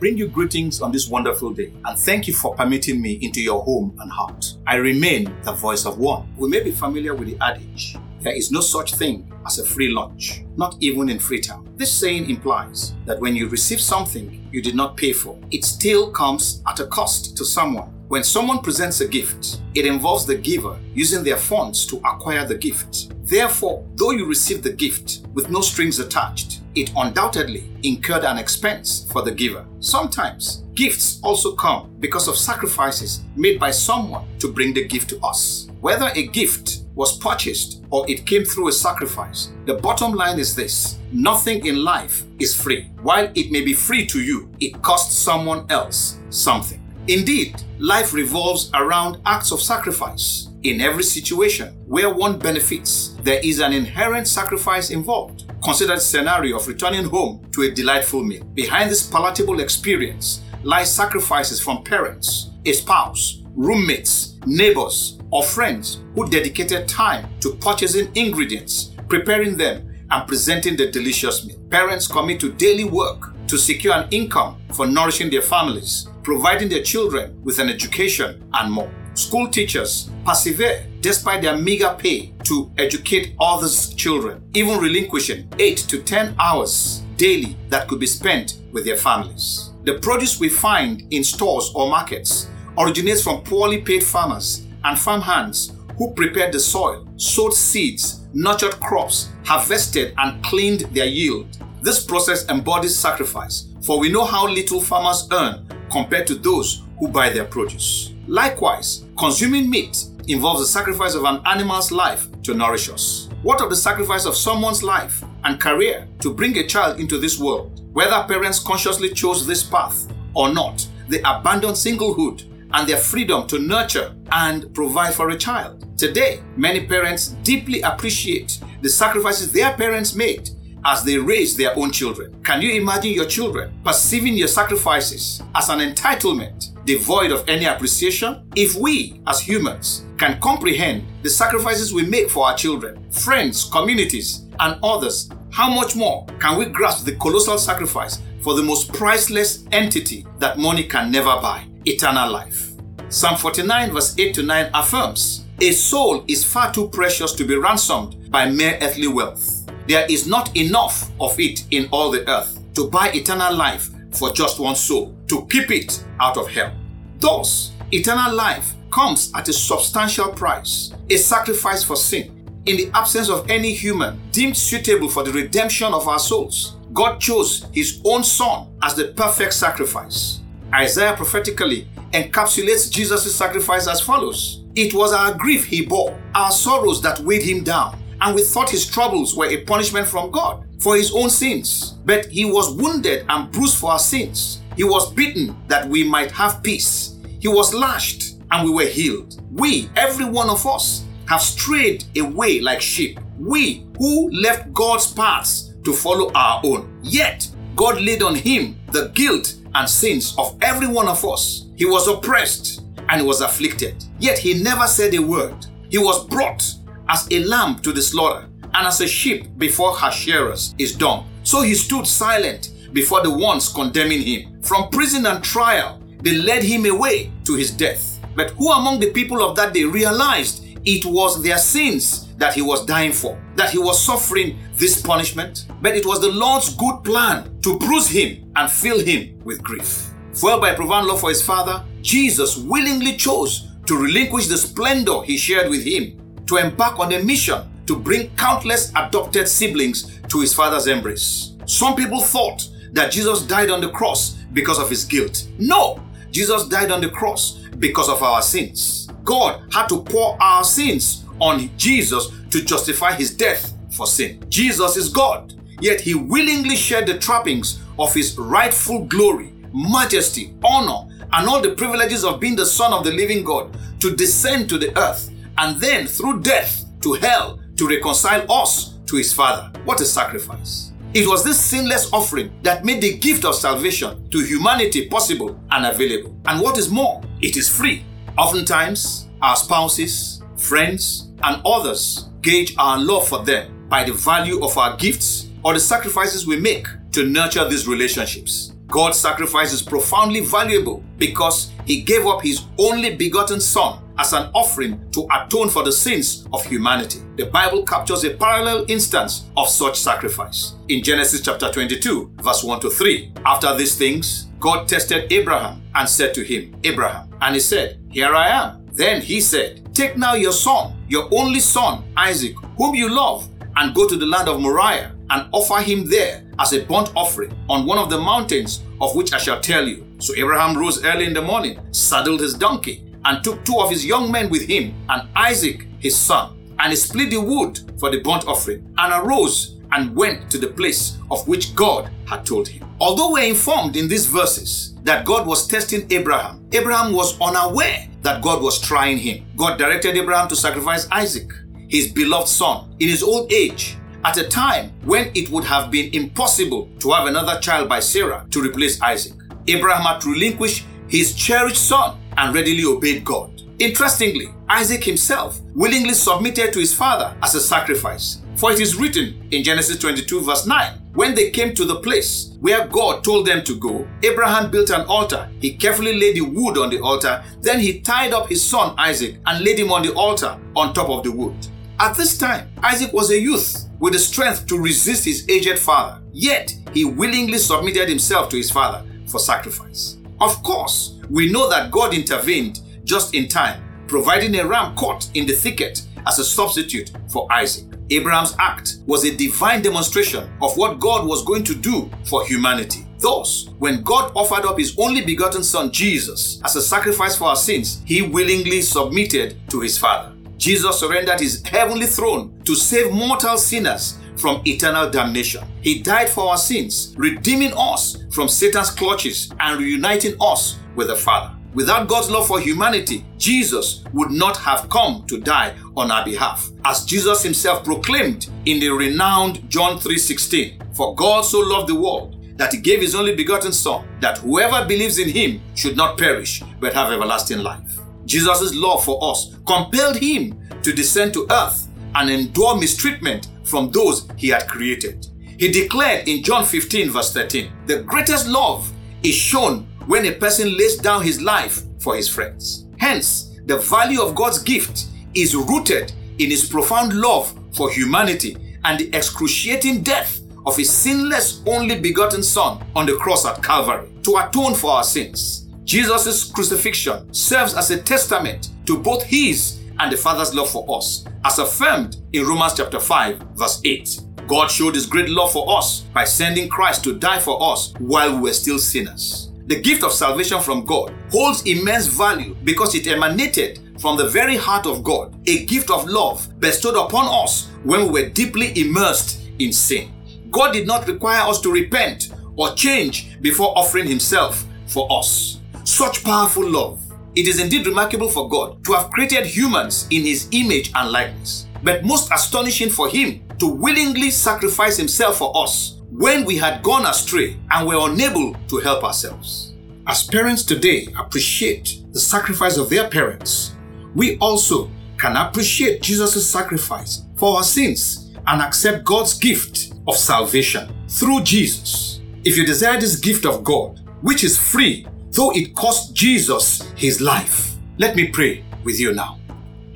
bring you greetings on this wonderful day and thank you for permitting me into your home and heart. I remain the voice of one. We may be familiar with the adage there is no such thing as a free lunch, not even in Freetown. This saying implies that when you receive something you did not pay for, it still comes at a cost to someone. When someone presents a gift, it involves the giver using their funds to acquire the gift. Therefore, though you receive the gift with no strings attached, it undoubtedly incurred an expense for the giver. Sometimes, gifts also come because of sacrifices made by someone to bring the gift to us. Whether a gift was purchased or it came through a sacrifice. The bottom line is this nothing in life is free. While it may be free to you, it costs someone else something. Indeed, life revolves around acts of sacrifice. In every situation where one benefits, there is an inherent sacrifice involved. Consider the scenario of returning home to a delightful meal. Behind this palatable experience lies sacrifices from parents, a spouse, roommates, neighbors, or friends who dedicated time to purchasing ingredients, preparing them, and presenting the delicious meal. Parents commit to daily work to secure an income for nourishing their families, providing their children with an education, and more. School teachers persevere despite their meager pay to educate others' children, even relinquishing 8 to 10 hours daily that could be spent with their families. The produce we find in stores or markets originates from poorly paid farmers and farm hands who prepared the soil, sowed seeds, nurtured crops, harvested and cleaned their yield. This process embodies sacrifice, for we know how little farmers earn compared to those who buy their produce. Likewise, consuming meat involves the sacrifice of an animal's life to nourish us. What of the sacrifice of someone's life and career to bring a child into this world? Whether parents consciously chose this path or not, they abandoned singlehood and their freedom to nurture and provide for a child. Today, many parents deeply appreciate the sacrifices their parents made as they raise their own children. Can you imagine your children perceiving your sacrifices as an entitlement devoid of any appreciation? If we, as humans, can comprehend the sacrifices we make for our children, friends, communities, and others, how much more can we grasp the colossal sacrifice for the most priceless entity that money can never buy? eternal life. Psalm 49, verse 8 to 9 affirms A soul is far too precious to be ransomed by mere earthly wealth. There is not enough of it in all the earth to buy eternal life for just one soul, to keep it out of hell. Thus, eternal life comes at a substantial price, a sacrifice for sin. In the absence of any human deemed suitable for the redemption of our souls, God chose His own Son as the perfect sacrifice. Isaiah prophetically encapsulates Jesus' sacrifice as follows It was our grief he bore, our sorrows that weighed him down, and we thought his troubles were a punishment from God for his own sins. But he was wounded and bruised for our sins. He was beaten that we might have peace. He was lashed and we were healed. We, every one of us, have strayed away like sheep. We who left God's paths to follow our own. Yet, God laid on him the guilt and sins of every one of us. He was oppressed and he was afflicted, yet he never said a word. He was brought as a lamb to the slaughter, and as a sheep before her shearers is dumb. So he stood silent before the ones condemning him. From prison and trial, they led him away to his death. But who among the people of that day realized it was their sins that he was dying for, that he was suffering this punishment? But it was the Lord's good plan to bruise him and fill him with grief. Fueled by profound love for his father, Jesus willingly chose to relinquish the splendor he shared with him to embark on a mission to bring countless adopted siblings to his father's embrace. Some people thought that Jesus died on the cross because of his guilt. No, Jesus died on the cross because of our sins. God had to pour our sins on Jesus to justify his death for sin. Jesus is God, yet he willingly shared the trappings of his rightful glory, majesty, honor, and all the privileges of being the Son of the living God to descend to the earth and then through death to hell to reconcile us to his Father. What a sacrifice! It was this sinless offering that made the gift of salvation to humanity possible and available. And what is more, it is free. Oftentimes, our spouses, friends, and others gauge our love for them by the value of our gifts or the sacrifices we make to nurture these relationships. God's sacrifice is profoundly valuable because he gave up his only begotten son as an offering to atone for the sins of humanity. The Bible captures a parallel instance of such sacrifice. In Genesis chapter 22, verse 1 to 3, after these things, God tested Abraham and said to him, Abraham, and he said, Here I am. Then he said, Take now your son, your only son, Isaac, whom you love, and go to the land of Moriah and offer him there as a burnt offering on one of the mountains of which I shall tell you. So Abraham rose early in the morning, saddled his donkey, and took two of his young men with him, and Isaac his son. And he split the wood for the burnt offering, and arose and went to the place of which God had told him. Although we're informed in these verses that God was testing Abraham, Abraham was unaware that God was trying him. God directed Abraham to sacrifice Isaac, his beloved son, in his old age, at a time when it would have been impossible to have another child by Sarah to replace Isaac. Abraham had to relinquish his cherished son and readily obeyed God. Interestingly, Isaac himself willingly submitted to his father as a sacrifice. For it is written in Genesis 22, verse 9 when they came to the place where God told them to go, Abraham built an altar. He carefully laid the wood on the altar. Then he tied up his son Isaac and laid him on the altar on top of the wood. At this time, Isaac was a youth with the strength to resist his aged father. Yet, he willingly submitted himself to his father for sacrifice. Of course, we know that God intervened just in time, providing a ram caught in the thicket as a substitute for Isaac. Abraham's act was a divine demonstration of what God was going to do for humanity. Thus, when God offered up his only begotten son Jesus as a sacrifice for our sins, he willingly submitted to his Father. Jesus surrendered his heavenly throne to save mortal sinners from eternal damnation. He died for our sins, redeeming us from Satan's clutches and reuniting us with the Father. Without God's love for humanity, Jesus would not have come to die on our behalf. As Jesus himself proclaimed in the renowned John 3:16, "For God so loved the world that he gave his only begotten son, that whoever believes in him should not perish but have everlasting life." Jesus' love for us compelled him to descend to earth and endure mistreatment from those he had created. He declared in John 15, verse 13, the greatest love is shown when a person lays down his life for his friends. Hence, the value of God's gift is rooted in his profound love for humanity and the excruciating death of his sinless only begotten Son on the cross at Calvary to atone for our sins. Jesus' crucifixion serves as a testament to both his and the Father's love for us, as affirmed in Romans chapter 5, verse 8. God showed his great love for us by sending Christ to die for us while we were still sinners. The gift of salvation from God holds immense value because it emanated from the very heart of God, a gift of love bestowed upon us when we were deeply immersed in sin. God did not require us to repent or change before offering Himself for us. Such powerful love. It is indeed remarkable for God to have created humans in His image and likeness, but most astonishing for Him to willingly sacrifice Himself for us when we had gone astray and were unable to help ourselves. As parents today appreciate the sacrifice of their parents, we also can appreciate Jesus' sacrifice for our sins and accept God's gift of salvation through Jesus. If you desire this gift of God, which is free, though it cost Jesus his life, let me pray with you now.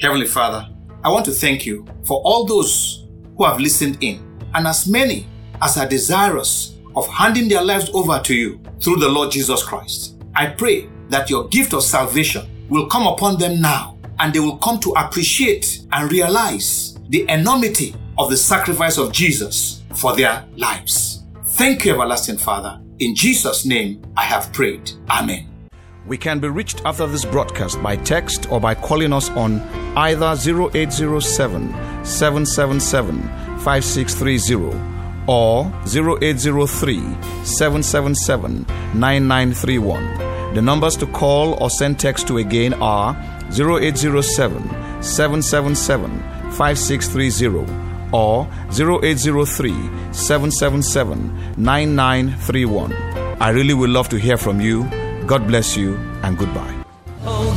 Heavenly Father, I want to thank you for all those who have listened in and as many as are desirous of handing their lives over to you through the Lord Jesus Christ. I pray that your gift of salvation will come upon them now and they will come to appreciate and realize the enormity of the sacrifice of Jesus for their lives. Thank you, everlasting Father. In Jesus' name I have prayed. Amen. We can be reached after this broadcast by text or by calling us on either 0807 777 5630 or 0803 777 9931. The numbers to call or send text to again are 0807 777 5630 or 0803 777 9931. I really would love to hear from you. God bless you and goodbye. Oh,